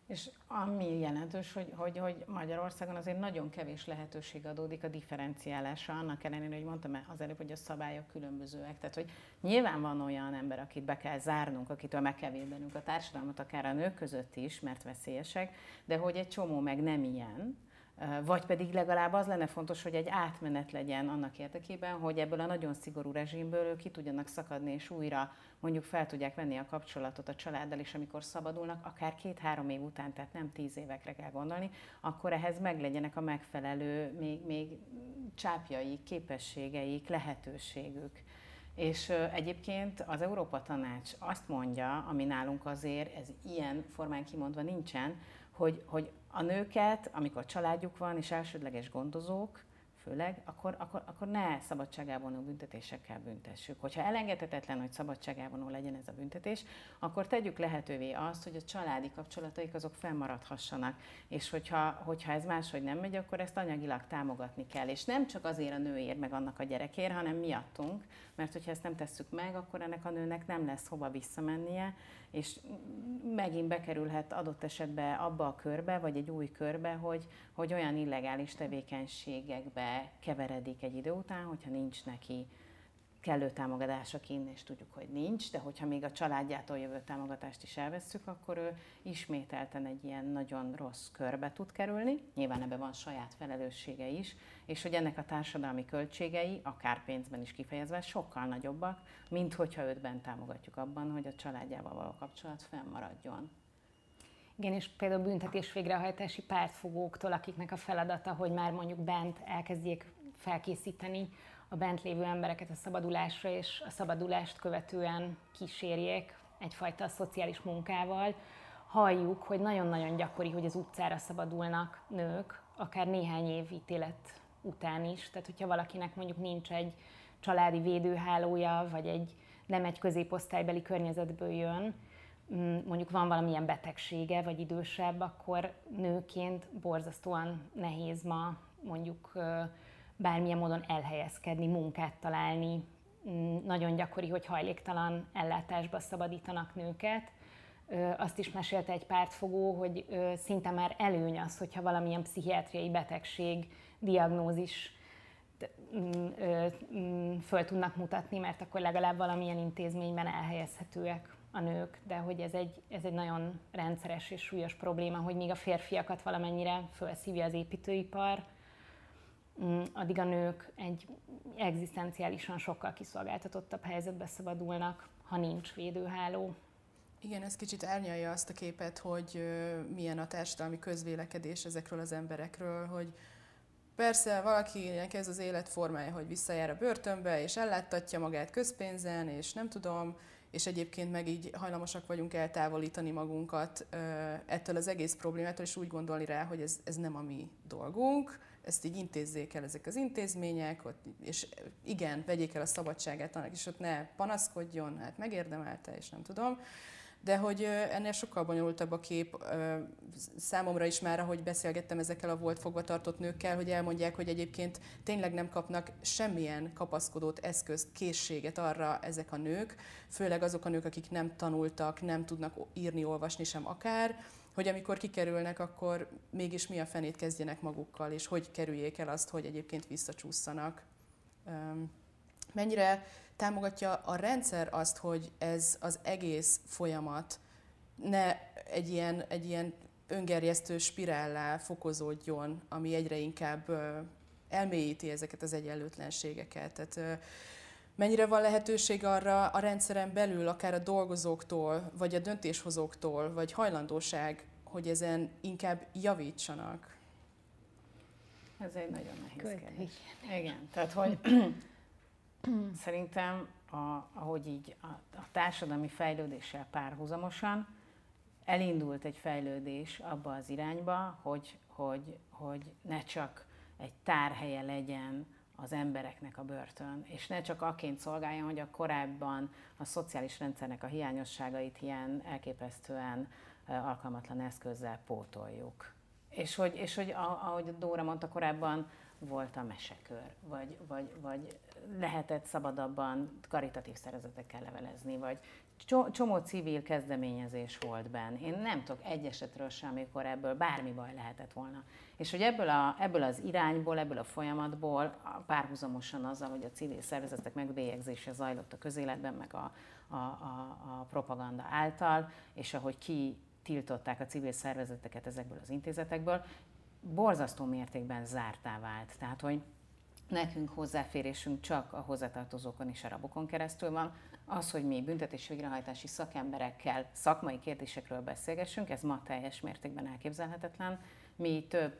És ami jelentős, hogy, hogy, hogy Magyarországon azért nagyon kevés lehetőség adódik a differenciálásra, annak ellenére, hogy mondtam az előbb, hogy a szabályok különbözőek. Tehát, hogy nyilván van olyan ember, akit be kell zárnunk, akitől meg kell védenünk a társadalmat, akár a nők között is, mert veszélyesek, de hogy egy csomó meg nem ilyen, vagy pedig legalább az lenne fontos, hogy egy átmenet legyen annak érdekében, hogy ebből a nagyon szigorú rezsimből ki tudjanak szakadni, és újra mondjuk fel tudják venni a kapcsolatot a családdal, és amikor szabadulnak, akár két-három év után, tehát nem tíz évekre kell gondolni, akkor ehhez meglegyenek a megfelelő, még, még csápjaik, képességeik, lehetőségük. És egyébként az Európa Tanács azt mondja, ami nálunk azért, ez ilyen formán kimondva nincsen, hogy, hogy a nőket, amikor családjuk van, és elsődleges gondozók, főleg, akkor, akkor, akkor ne szabadságávonó büntetésekkel büntessük. Hogyha elengedhetetlen, hogy szabadságávonó legyen ez a büntetés, akkor tegyük lehetővé azt, hogy a családi kapcsolataik azok fennmaradhassanak. És hogyha, hogyha ez máshogy nem megy, akkor ezt anyagilag támogatni kell. És nem csak azért a nőért, meg annak a gyerekért, hanem miattunk, mert hogyha ezt nem tesszük meg, akkor ennek a nőnek nem lesz hova visszamennie, és megint bekerülhet adott esetben abba a körbe, vagy egy új körbe, hogy, hogy olyan illegális tevékenységekbe keveredik egy idő után, hogyha nincs neki kellő támogatása kinn, és tudjuk, hogy nincs, de hogyha még a családjától jövő támogatást is elvesszük, akkor ő ismételten egy ilyen nagyon rossz körbe tud kerülni. Nyilván ebben van saját felelőssége is, és hogy ennek a társadalmi költségei, akár pénzben is kifejezve, sokkal nagyobbak, mint hogyha őt bent támogatjuk abban, hogy a családjával való kapcsolat fennmaradjon. Igen, és például büntetés végrehajtási pártfogóktól, akiknek a feladata, hogy már mondjuk bent elkezdjék felkészíteni a bent lévő embereket a szabadulásra, és a szabadulást követően kísérjék egyfajta szociális munkával. Halljuk, hogy nagyon-nagyon gyakori, hogy az utcára szabadulnak nők, akár néhány év ítélet után is. Tehát, hogyha valakinek mondjuk nincs egy családi védőhálója, vagy egy nem egy középosztálybeli környezetből jön, mondjuk van valamilyen betegsége, vagy idősebb, akkor nőként borzasztóan nehéz ma mondjuk bármilyen módon elhelyezkedni, munkát találni. Mm, nagyon gyakori, hogy hajléktalan ellátásba szabadítanak nőket. Azt is mesélte egy pártfogó, hogy szinte már előny az, hogyha valamilyen pszichiátriai betegség, diagnózis mm, mm, föl tudnak mutatni, mert akkor legalább valamilyen intézményben elhelyezhetőek a nők, de hogy ez egy, ez egy nagyon rendszeres és súlyos probléma, hogy még a férfiakat valamennyire felszívja az építőipar, Mm, addig a nők egy egzisztenciálisan sokkal kiszolgáltatottabb helyzetbe szabadulnak, ha nincs védőháló. Igen, ez kicsit árnyalja azt a képet, hogy milyen a társadalmi közvélekedés ezekről az emberekről, hogy persze valakinek ez az életformája, hogy visszajár a börtönbe, és elláttatja magát közpénzen, és nem tudom, és egyébként meg így hajlamosak vagyunk eltávolítani magunkat ettől az egész problémától, és úgy gondolni rá, hogy ez, ez nem a mi dolgunk, ezt így intézzék el ezek az intézmények, ott, és igen, vegyék el a szabadságát annak, és ott ne panaszkodjon, hát megérdemelte, és nem tudom. De hogy ennél sokkal bonyolultabb a kép számomra is már, ahogy beszélgettem ezekkel a volt fogvatartott nőkkel, hogy elmondják, hogy egyébként tényleg nem kapnak semmilyen kapaszkodót, eszközt, készséget arra ezek a nők, főleg azok a nők, akik nem tanultak, nem tudnak írni, olvasni sem akár, hogy amikor kikerülnek, akkor mégis mi a fenét kezdjenek magukkal, és hogy kerüljék el azt, hogy egyébként visszacsúszanak. Mennyire támogatja a rendszer azt, hogy ez az egész folyamat ne egy ilyen, egy ilyen öngerjesztő spirállá fokozódjon, ami egyre inkább elmélyíti ezeket az egyenlőtlenségeket. Tehát mennyire van lehetőség arra a rendszeren belül, akár a dolgozóktól, vagy a döntéshozóktól, vagy hajlandóság, hogy ezen inkább javítsanak? Ez egy nagyon nehéz kérdés. Igen, tehát hogy [CLEARS THROAT] szerintem, a, ahogy így a, a társadalmi fejlődéssel párhuzamosan elindult egy fejlődés abba az irányba, hogy, hogy, hogy ne csak egy tárhelye legyen az embereknek a börtön, és ne csak aként szolgáljon, hogy a korábban a szociális rendszernek a hiányosságait ilyen elképesztően alkalmatlan eszközzel pótoljuk. És hogy, és hogy ahogy Dóra mondta korábban, volt a mesekör, vagy, vagy, vagy lehetett szabadabban karitatív szervezetekkel levelezni, vagy csomó civil kezdeményezés volt benne. Én nem tudok egy esetről sem, amikor ebből bármi baj lehetett volna. És hogy ebből, a, ebből az irányból, ebből a folyamatból párhuzamosan azzal, hogy a civil szervezetek megbélyegzése zajlott a közéletben, meg a, a, a, a propaganda által, és ahogy ki tiltották a civil szervezeteket ezekből az intézetekből, borzasztó mértékben zártá vált. Tehát, hogy nekünk hozzáférésünk csak a hozzátartozókon és a rabokon keresztül van. Az, hogy mi büntetés végrehajtási szakemberekkel szakmai kérdésekről beszélgessünk, ez ma teljes mértékben elképzelhetetlen. Mi több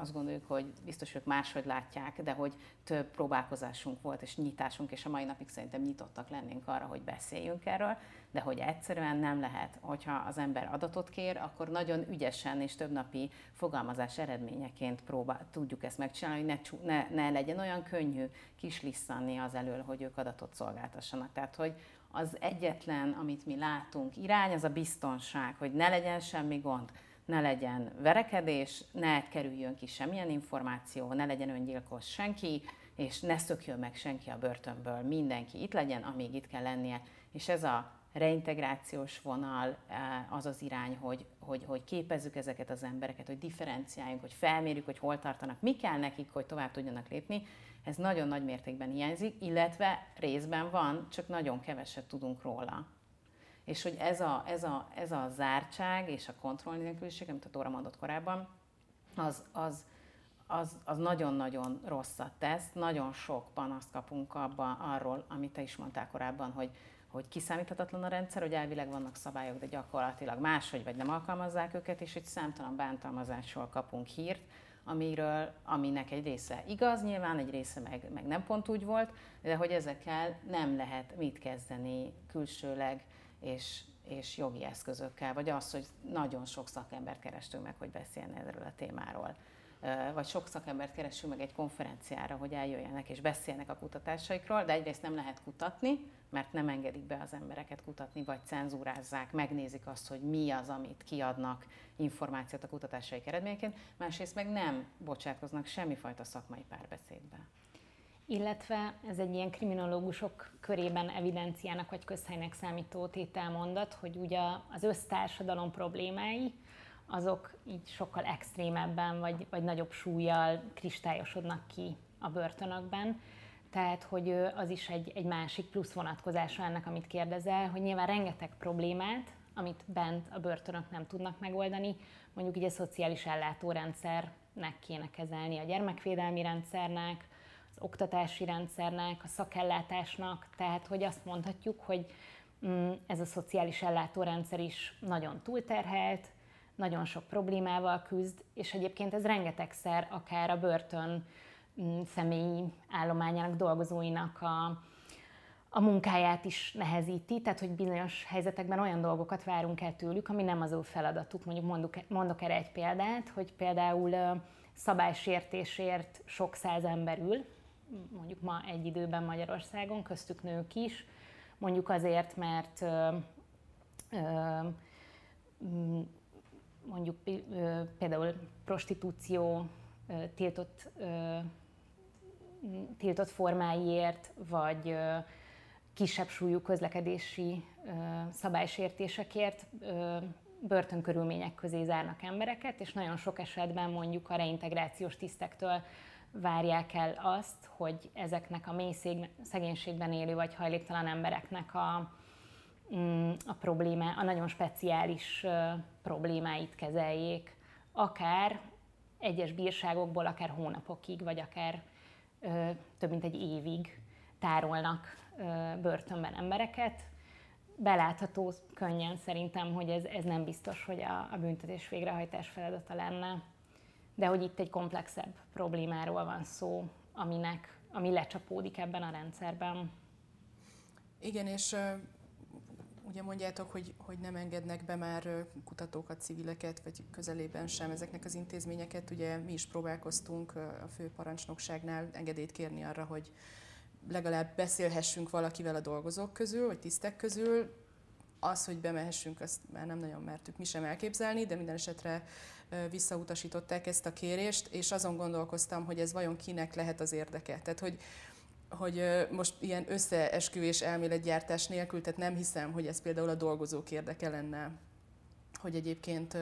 azt gondoljuk, hogy biztos ők máshogy látják, de hogy több próbálkozásunk volt és nyitásunk, és a mai napig szerintem nyitottak lennénk arra, hogy beszéljünk erről, de hogy egyszerűen nem lehet, hogyha az ember adatot kér, akkor nagyon ügyesen és több napi fogalmazás eredményeként próbál, tudjuk ezt megcsinálni, hogy ne, ne, ne legyen olyan könnyű kislisszanni az elől, hogy ők adatot szolgáltassanak. Tehát, hogy az egyetlen, amit mi látunk, irány, az a biztonság, hogy ne legyen semmi gond ne legyen verekedés, ne kerüljön ki semmilyen információ, ne legyen öngyilkos senki, és ne szökjön meg senki a börtönből, mindenki itt legyen, amíg itt kell lennie. És ez a reintegrációs vonal eh, az az irány, hogy, hogy, hogy képezzük ezeket az embereket, hogy differenciáljunk, hogy felmérjük, hogy hol tartanak, mi kell nekik, hogy tovább tudjanak lépni, ez nagyon nagy mértékben hiányzik, illetve részben van, csak nagyon keveset tudunk róla és hogy ez a, ez a, ez a zártság és a kontroll nélküliség, amit a Tóra mondott korábban, az, az, az, az nagyon-nagyon rosszat tesz. Nagyon sok panaszt kapunk abba, arról, amit te is mondtál korábban, hogy, hogy kiszámíthatatlan a rendszer, hogy elvileg vannak szabályok, de gyakorlatilag máshogy vagy nem alkalmazzák őket, és egy számtalan bántalmazásról kapunk hírt, amiről, aminek egy része igaz, nyilván egy része meg, meg nem pont úgy volt, de hogy ezekkel nem lehet mit kezdeni külsőleg, és, és jogi eszközökkel, vagy az, hogy nagyon sok szakembert kerestünk meg, hogy beszéljen erről a témáról. Vagy sok szakembert keresünk meg egy konferenciára, hogy eljöjjenek és beszélnek a kutatásaikról, de egyrészt nem lehet kutatni, mert nem engedik be az embereket kutatni, vagy cenzúrázzák, megnézik azt, hogy mi az, amit kiadnak információt a kutatásaik eredményeként, másrészt meg nem bocsátkoznak semmifajta szakmai párbeszédbe illetve ez egy ilyen kriminológusok körében evidenciának vagy közhelynek számító tételmondat, hogy ugye az össztársadalom problémái, azok így sokkal extrémebben vagy, vagy nagyobb súlyjal kristályosodnak ki a börtönökben. Tehát, hogy az is egy, egy másik plusz vonatkozása ennek, amit kérdezel, hogy nyilván rengeteg problémát, amit bent a börtönök nem tudnak megoldani, mondjuk így a szociális ellátórendszernek kéne kezelni, a gyermekvédelmi rendszernek, oktatási rendszernek, a szakellátásnak, tehát hogy azt mondhatjuk, hogy mm, ez a szociális ellátórendszer is nagyon túlterhelt, nagyon sok problémával küzd, és egyébként ez rengetegszer akár a börtön mm, személyi állományának, dolgozóinak a, a munkáját is nehezíti, tehát hogy bizonyos helyzetekben olyan dolgokat várunk el tőlük, ami nem az ő feladatuk. Mondjuk mondok, mondok erre egy példát, hogy például szabálysértésért sok száz ember ül, mondjuk ma egy időben Magyarországon, köztük nők is, mondjuk azért, mert ö, ö, mondjuk ö, például prostitúció tiltott, tiltott formáiért, vagy kisebb súlyú közlekedési szabálysértésekért börtönkörülmények közé zárnak embereket, és nagyon sok esetben mondjuk a reintegrációs tisztektől várják el azt, hogy ezeknek a mély szegénységben élő vagy hajléktalan embereknek a, mm, a problémá, a nagyon speciális problémáit kezeljék, akár egyes bírságokból, akár hónapokig, vagy akár ö, több mint egy évig tárolnak ö, börtönben embereket. Belátható könnyen szerintem, hogy ez, ez nem biztos, hogy a, a büntetés végrehajtás feladata lenne de hogy itt egy komplexebb problémáról van szó, aminek, ami lecsapódik ebben a rendszerben. Igen, és ugye mondjátok, hogy, hogy nem engednek be már kutatókat, civileket, vagy közelében sem ezeknek az intézményeket. Ugye mi is próbálkoztunk a főparancsnokságnál engedélyt kérni arra, hogy legalább beszélhessünk valakivel a dolgozók közül, vagy tisztek közül. Az, hogy bemehessünk, azt már nem nagyon mertük mi sem elképzelni, de minden esetre visszautasították ezt a kérést, és azon gondolkoztam, hogy ez vajon kinek lehet az érdeke. Tehát, hogy, hogy most ilyen összeesküvés elméletgyártás nélkül, tehát nem hiszem, hogy ez például a dolgozók érdeke lenne, hogy egyébként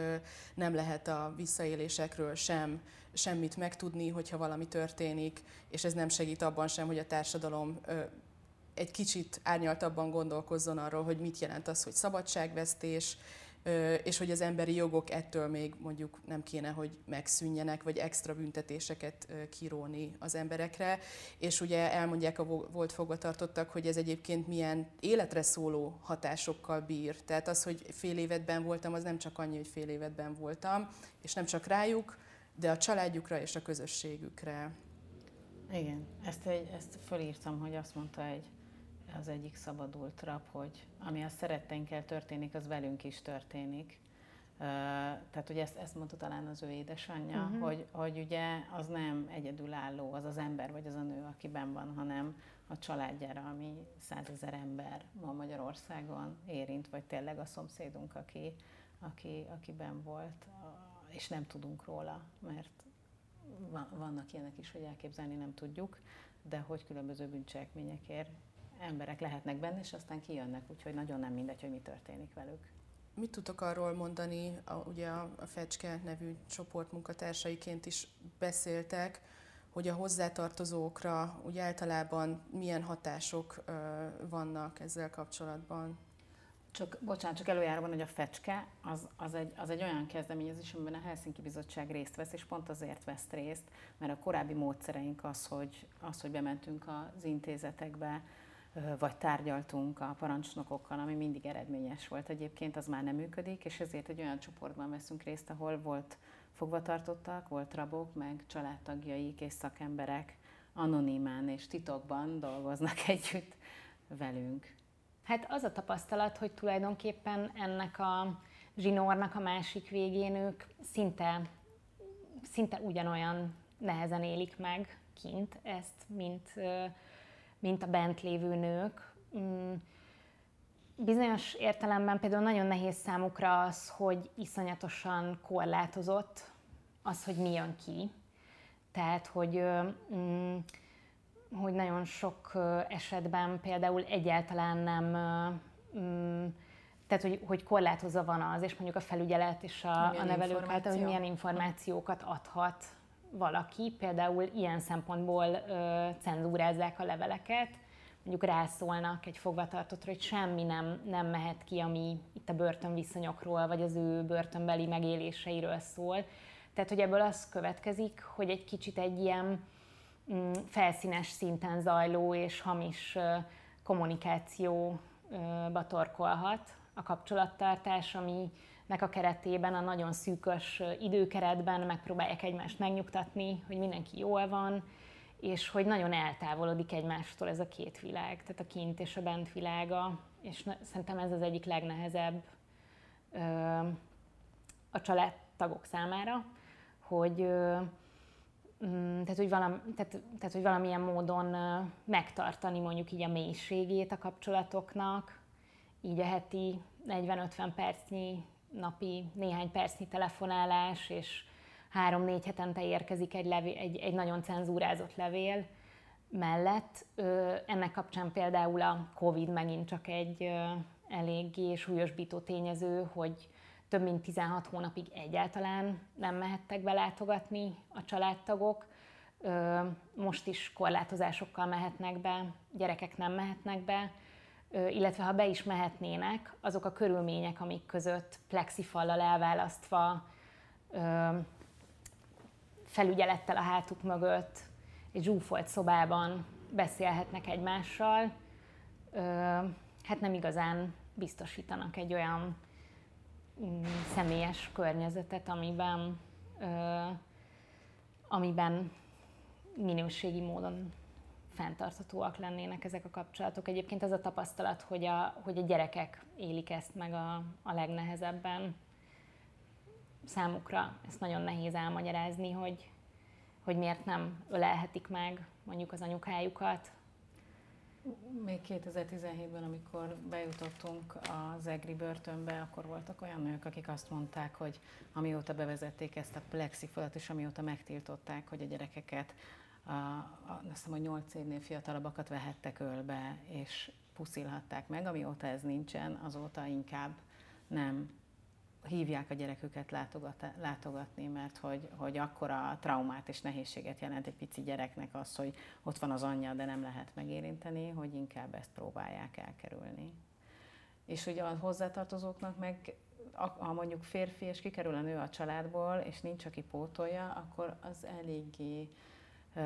nem lehet a visszaélésekről sem semmit megtudni, hogyha valami történik, és ez nem segít abban sem, hogy a társadalom egy kicsit árnyaltabban gondolkozzon arról, hogy mit jelent az, hogy szabadságvesztés, és hogy az emberi jogok ettől még mondjuk nem kéne, hogy megszűnjenek, vagy extra büntetéseket kiróni az emberekre, és ugye elmondják a volt fogvatartottak, hogy ez egyébként milyen életre szóló hatásokkal bír. Tehát az, hogy fél évetben voltam, az nem csak annyi, hogy fél évetben voltam, és nem csak rájuk, de a családjukra és a közösségükre. Igen, ezt, egy, ezt fölírtam, hogy azt mondta egy, az egyik szabadult rab, hogy ami a szeretteinkkel történik, az velünk is történik. Tehát ugye ezt, ezt mondta talán az ő édesanyja, uh-huh. hogy, hogy ugye az nem egyedülálló, az az ember vagy az a nő, akiben van, hanem a családjára, ami százezer ember ma Magyarországon érint, vagy tényleg a szomszédunk, aki, aki, akiben volt, és nem tudunk róla, mert vannak ilyenek is, hogy elképzelni nem tudjuk, de hogy különböző bűncselekményekért emberek lehetnek benne, és aztán kijönnek, úgyhogy nagyon nem mindegy, hogy mi történik velük. Mit tudtok arról mondani, a, ugye a, a Fecske nevű csoport munkatársaiként is beszéltek, hogy a hozzátartozókra úgy általában milyen hatások ö, vannak ezzel kapcsolatban? Csak, bocsánat, csak előjáróban, hogy a fecske az, az, egy, az egy olyan kezdeményezés, amiben a Helsinki Bizottság részt vesz, és pont azért vesz részt, mert a korábbi módszereink az, hogy, az, hogy bementünk az intézetekbe, vagy tárgyaltunk a parancsnokokkal, ami mindig eredményes volt egyébként, az már nem működik, és ezért egy olyan csoportban veszünk részt, ahol volt fogvatartottak, volt rabok, meg családtagjaik és szakemberek anonimán és titokban dolgoznak [LAUGHS] együtt velünk. Hát az a tapasztalat, hogy tulajdonképpen ennek a zsinórnak a másik végén ők szinte, szinte ugyanolyan nehezen élik meg kint ezt, mint, mint a bent lévő nők. Mm, bizonyos értelemben például nagyon nehéz számukra az, hogy iszonyatosan korlátozott az, hogy mi jön ki. Tehát, hogy mm, hogy nagyon sok esetben például egyáltalán nem, mm, tehát hogy, hogy korlátozza van az, és mondjuk a felügyelet és a, a nevelők által, hogy milyen információkat adhat valaki. Például ilyen szempontból ö, cenzúrázzák a leveleket, mondjuk rászólnak egy fogvatartottra, hogy semmi nem, nem mehet ki, ami itt a börtönviszonyokról, vagy az ő börtönbeli megéléseiről szól. Tehát, hogy ebből az következik, hogy egy kicsit egy ilyen Mm, felszínes szinten zajló és hamis kommunikációba torkolhat a kapcsolattartás, aminek a keretében, a nagyon szűkös időkeretben megpróbálják egymást megnyugtatni, hogy mindenki jól van, és hogy nagyon eltávolodik egymástól ez a két világ, tehát a kint és a bent világa, és szerintem ez az egyik legnehezebb a családtagok számára, hogy Mm, tehát hogy, valam, tehát, tehát, hogy valamilyen módon megtartani mondjuk így a mélységét a kapcsolatoknak, így a heti 40-50 percnyi, napi néhány percnyi telefonálás, és három-négy hetente érkezik egy, levél, egy, egy nagyon cenzúrázott levél mellett. Ennek kapcsán például a COVID megint csak egy eléggé súlyosbító tényező, hogy több mint 16 hónapig egyáltalán nem mehettek belátogatni a családtagok. Most is korlátozásokkal mehetnek be, gyerekek nem mehetnek be, illetve ha be is mehetnének, azok a körülmények, amik között plexifallal elválasztva, felügyelettel a hátuk mögött, egy zsúfolt szobában beszélhetnek egymással, hát nem igazán biztosítanak egy olyan Mm, személyes környezetet, amiben, amiben minőségi módon fenntarthatóak lennének ezek a kapcsolatok. Egyébként az a tapasztalat, hogy a, hogy a gyerekek élik ezt meg a, a legnehezebben. Számukra ezt nagyon nehéz elmagyarázni, hogy, hogy miért nem ölelhetik meg mondjuk az anyukájukat, még 2017-ben, amikor bejutottunk az EGRI börtönbe, akkor voltak olyan nők, akik azt mondták, hogy amióta bevezették ezt a plexifolat, és amióta megtiltották, hogy a gyerekeket, a, a, azt hiszem, hogy 8 évnél fiatalabbakat vehettek ölbe, és puszilhatták meg, amióta ez nincsen, azóta inkább nem hívják a gyereküket látogat, látogatni, mert hogy, hogy akkora traumát és nehézséget jelent egy pici gyereknek az, hogy ott van az anyja, de nem lehet megérinteni, hogy inkább ezt próbálják elkerülni. És ugye a hozzátartozóknak meg ha mondjuk férfi és kikerül a nő a családból, és nincs, aki pótolja, akkor az eléggé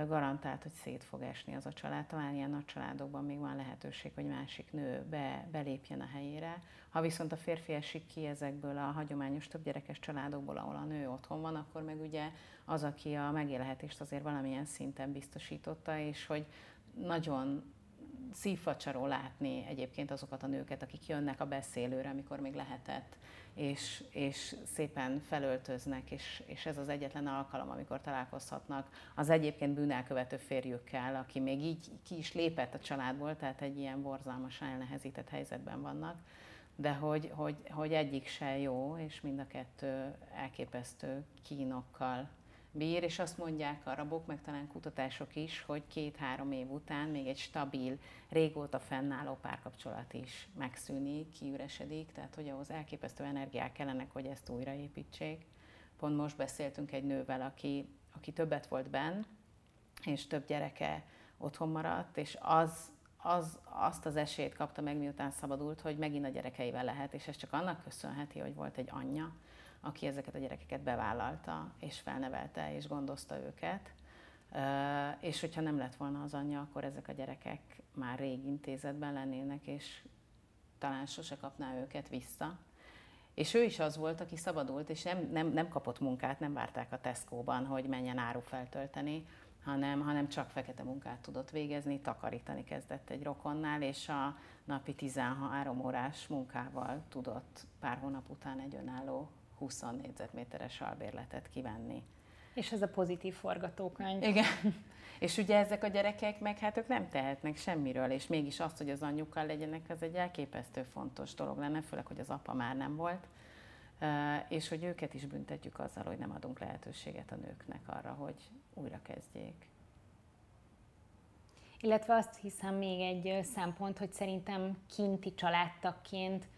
garantált, hogy szét fog esni az a család. Talán ilyen nagy családokban még van lehetőség, hogy másik nő be, belépjen a helyére. Ha viszont a férfi esik ki ezekből a hagyományos többgyerekes családokból, ahol a nő otthon van, akkor meg ugye az, aki a megélhetést azért valamilyen szinten biztosította, és hogy nagyon szívfacsaró látni egyébként azokat a nőket, akik jönnek a beszélőre, amikor még lehetett, és, és szépen felöltöznek, és, és ez az egyetlen alkalom, amikor találkozhatnak az egyébként bűnelkövető férjükkel, aki még így ki is lépett a családból, tehát egy ilyen borzalmasan elnehezített helyzetben vannak, de hogy, hogy, hogy egyik se jó, és mind a kettő elképesztő kínokkal bír, és azt mondják a rabok, meg talán kutatások is, hogy két-három év után még egy stabil, régóta fennálló párkapcsolat is megszűnik, kiüresedik, tehát hogy ahhoz elképesztő energiák kellenek, hogy ezt újraépítsék. Pont most beszéltünk egy nővel, aki, aki többet volt benn, és több gyereke otthon maradt, és az, az, azt az esélyt kapta meg, miután szabadult, hogy megint a gyerekeivel lehet, és ez csak annak köszönheti, hogy volt egy anyja, aki ezeket a gyerekeket bevállalta, és felnevelte, és gondozta őket. És hogyha nem lett volna az anyja, akkor ezek a gyerekek már rég intézetben lennének, és talán sose kapná őket vissza. És ő is az volt, aki szabadult, és nem, nem, nem kapott munkát, nem várták a Tesco-ban, hogy menjen áru feltölteni, hanem, hanem csak fekete munkát tudott végezni, takarítani kezdett egy rokonnál, és a napi 13 órás munkával tudott pár hónap után egy önálló 20 négyzetméteres albérletet kivenni. És ez a pozitív forgatókönyv. Igen. és ugye ezek a gyerekek meg hát ők nem tehetnek semmiről, és mégis azt, hogy az anyjukkal legyenek, az egy elképesztő fontos dolog lenne, főleg, hogy az apa már nem volt, és hogy őket is büntetjük azzal, hogy nem adunk lehetőséget a nőknek arra, hogy újra kezdjék. Illetve azt hiszem még egy szempont, hogy szerintem kinti családtakként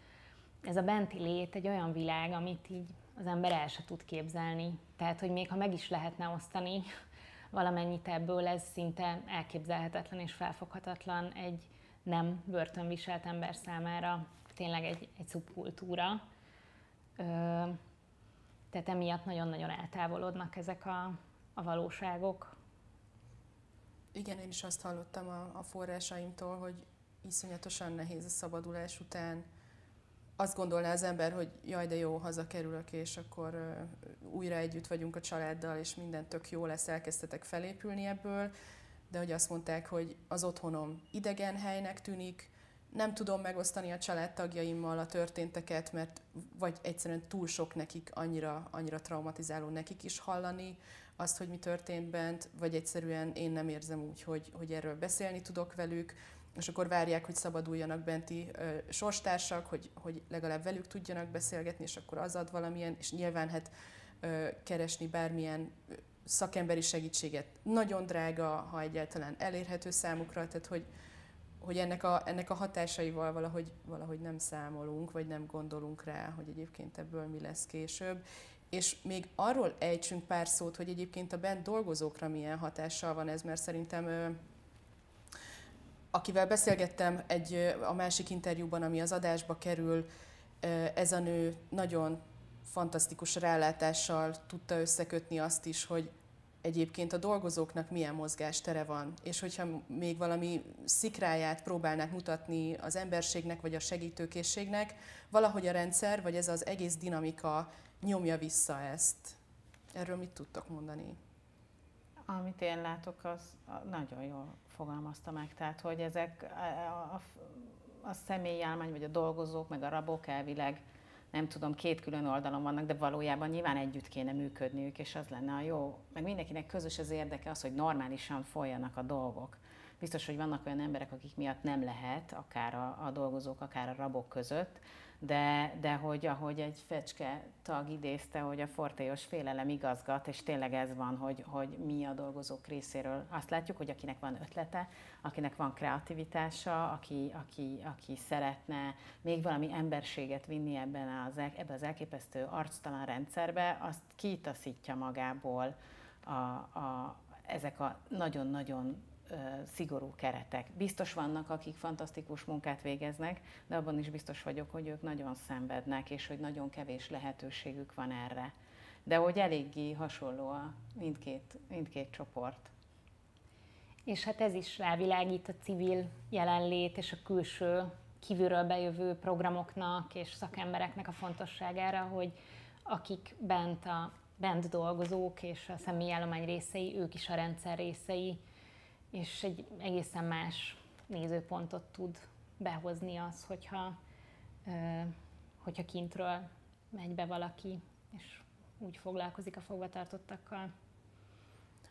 ez a benti lét egy olyan világ, amit így az ember el se tud képzelni. Tehát, hogy még ha meg is lehetne osztani [LAUGHS] valamennyit ebből, ez szinte elképzelhetetlen és felfoghatatlan egy nem börtönviselt ember számára, tényleg egy, egy szubkultúra. Ö, tehát emiatt nagyon-nagyon eltávolodnak ezek a, a valóságok. Igen, én is azt hallottam a, a forrásaimtól, hogy iszonyatosan nehéz a szabadulás után azt gondolná az ember, hogy jaj, de jó, hazakerülök, és akkor újra együtt vagyunk a családdal, és minden tök jó lesz, elkezdtetek felépülni ebből, de hogy azt mondták, hogy az otthonom idegen helynek tűnik, nem tudom megosztani a családtagjaimmal a történteket, mert vagy egyszerűen túl sok nekik, annyira, annyira traumatizáló nekik is hallani azt, hogy mi történt bent, vagy egyszerűen én nem érzem úgy, hogy, hogy erről beszélni tudok velük, és akkor várják, hogy szabaduljanak benti ö, sorstársak, hogy, hogy legalább velük tudjanak beszélgetni, és akkor az ad valamilyen, és nyilván hát ö, keresni bármilyen szakemberi segítséget nagyon drága, ha egyáltalán elérhető számukra, tehát hogy, hogy ennek, a, ennek a hatásaival valahogy, valahogy nem számolunk, vagy nem gondolunk rá, hogy egyébként ebből mi lesz később. És még arról ejtsünk pár szót, hogy egyébként a bent dolgozókra milyen hatással van ez, mert szerintem akivel beszélgettem egy, a másik interjúban, ami az adásba kerül, ez a nő nagyon fantasztikus rálátással tudta összekötni azt is, hogy egyébként a dolgozóknak milyen mozgástere van, és hogyha még valami szikráját próbálnák mutatni az emberségnek vagy a segítőkészségnek, valahogy a rendszer, vagy ez az egész dinamika nyomja vissza ezt. Erről mit tudtok mondani? Amit én látok, az nagyon jól fogalmazta meg. Tehát, hogy ezek a, a, a személyálmány, vagy a dolgozók, meg a rabok elvileg nem tudom, két külön oldalon vannak, de valójában nyilván együtt kéne működniük, és az lenne a jó. Meg mindenkinek közös az érdeke az, hogy normálisan folyanak a dolgok. Biztos, hogy vannak olyan emberek, akik miatt nem lehet, akár a, a dolgozók, akár a rabok között, de, de hogy ahogy egy fecske tag idézte, hogy a fortéos félelem igazgat, és tényleg ez van, hogy, hogy mi a dolgozók részéről. Azt látjuk, hogy akinek van ötlete, akinek van kreativitása, aki, aki, aki szeretne még valami emberséget vinni ebben az, ebben az elképesztő arctalan rendszerbe, azt kitaszítja magából a, a, ezek a nagyon-nagyon szigorú keretek. Biztos vannak, akik fantasztikus munkát végeznek, de abban is biztos vagyok, hogy ők nagyon szenvednek, és hogy nagyon kevés lehetőségük van erre. De hogy eléggé hasonló a mindkét, mindkét csoport. És hát ez is rávilágít a civil jelenlét és a külső kívülről bejövő programoknak és szakembereknek a fontosságára, hogy akik bent a bent dolgozók és a személyállomány részei, ők is a rendszer részei, és egy egészen más nézőpontot tud behozni az, hogyha, hogyha kintről megy be valaki, és úgy foglalkozik a fogvatartottakkal.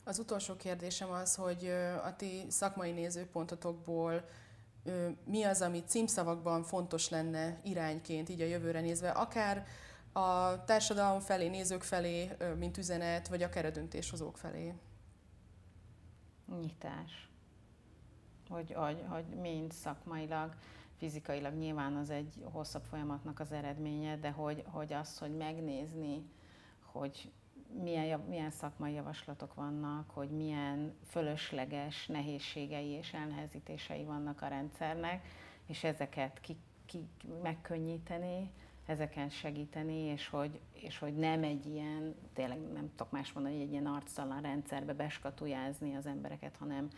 Az utolsó kérdésem az, hogy a ti szakmai nézőpontotokból mi az, ami címszavakban fontos lenne irányként, így a jövőre nézve, akár a társadalom felé, nézők felé, mint üzenet, vagy akár a döntéshozók felé? Nyitás. Hogy, hogy, hogy mind szakmailag, fizikailag nyilván az egy hosszabb folyamatnak az eredménye, de hogy, hogy az, hogy megnézni, hogy milyen, milyen szakmai javaslatok vannak, hogy milyen fölösleges nehézségei és elnehezítései vannak a rendszernek, és ezeket ki, ki megkönnyíteni, ezeken segíteni, és hogy, és hogy nem egy ilyen, tényleg nem tudok más mondani, egy ilyen arctalan rendszerbe beskatujázni az embereket, hanem,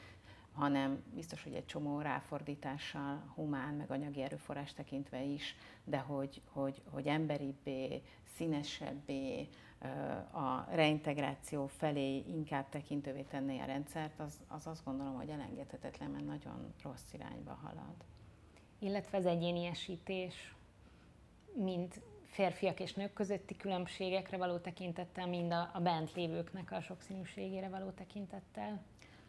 hanem biztos, hogy egy csomó ráfordítással, humán, meg anyagi erőforrás tekintve is, de hogy, hogy, hogy emberibbé, színesebbé, a reintegráció felé inkább tekintővé tenné a rendszert, az, az azt gondolom, hogy elengedhetetlen, mert nagyon rossz irányba halad. Illetve az egyéniesítés, mind férfiak és nők közötti különbségekre való tekintettel, mind a, a bent lévőknek a sokszínűségére való tekintettel.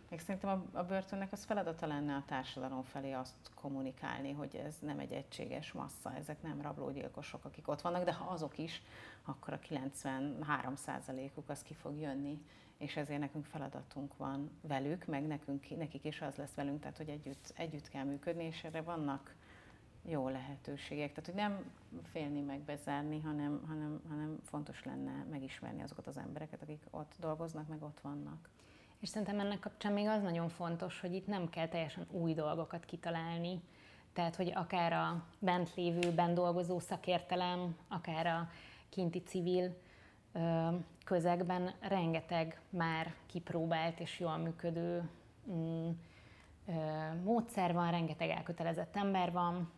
Még szerintem a, a börtönnek az feladata lenne a társadalom felé azt kommunikálni, hogy ez nem egy egységes massza, ezek nem rablógyilkosok, akik ott vannak, de ha azok is, akkor a 93%-uk az ki fog jönni, és ezért nekünk feladatunk van velük, meg nekünk, nekik is az lesz velünk, tehát hogy együtt, együtt kell működni, és erre vannak jó lehetőségek. Tehát, hogy nem félni meg bezárni, hanem, hanem, hanem fontos lenne megismerni azokat az embereket, akik ott dolgoznak, meg ott vannak. És szerintem ennek kapcsán még az nagyon fontos, hogy itt nem kell teljesen új dolgokat kitalálni, tehát, hogy akár a bent lévő, bent dolgozó szakértelem, akár a kinti civil közegben rengeteg már kipróbált és jól működő mm, módszer van, rengeteg elkötelezett ember van,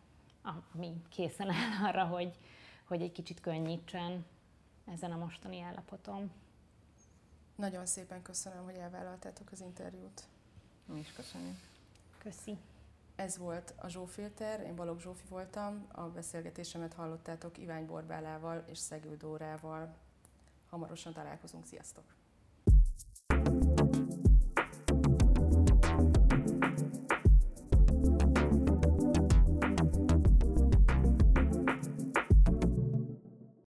ami készen áll [LAUGHS] arra, hogy, hogy egy kicsit könnyítsen ezen a mostani állapoton. Nagyon szépen köszönöm, hogy elvállaltátok az interjút. Mi is köszönjük. Köszi. Ez volt a Zsófilter, én Balogh Zsófi voltam, a beszélgetésemet hallottátok Ivány Borbálával és Szegő Dórával. Hamarosan találkozunk, sziasztok!